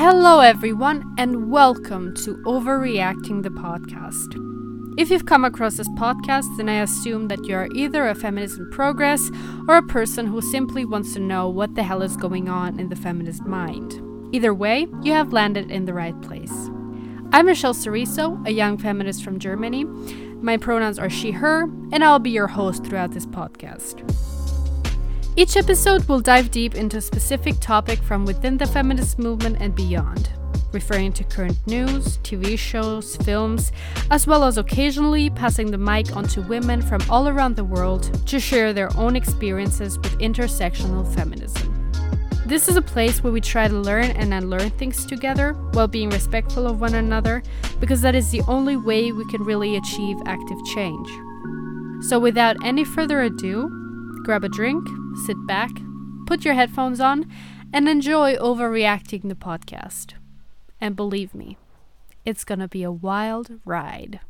Hello, everyone, and welcome to Overreacting the Podcast. If you've come across this podcast, then I assume that you're either a feminist in progress or a person who simply wants to know what the hell is going on in the feminist mind. Either way, you have landed in the right place. I'm Michelle Cerizo, a young feminist from Germany. My pronouns are she, her, and I'll be your host throughout this podcast. Each episode will dive deep into a specific topic from within the feminist movement and beyond, referring to current news, TV shows, films, as well as occasionally passing the mic on to women from all around the world to share their own experiences with intersectional feminism. This is a place where we try to learn and unlearn things together while being respectful of one another, because that is the only way we can really achieve active change. So, without any further ado, grab a drink, sit back, put your headphones on, and enjoy overreacting the podcast. And believe me, it's gonna be a wild ride.